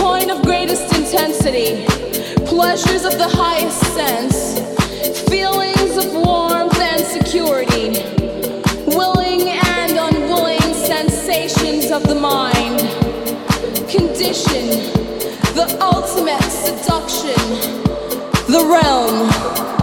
point of greatest intensity, pleasures of the highest sense, feelings of warmth and security, willing and unwilling sensations of the mind, condition, the ultimate seduction, the realm.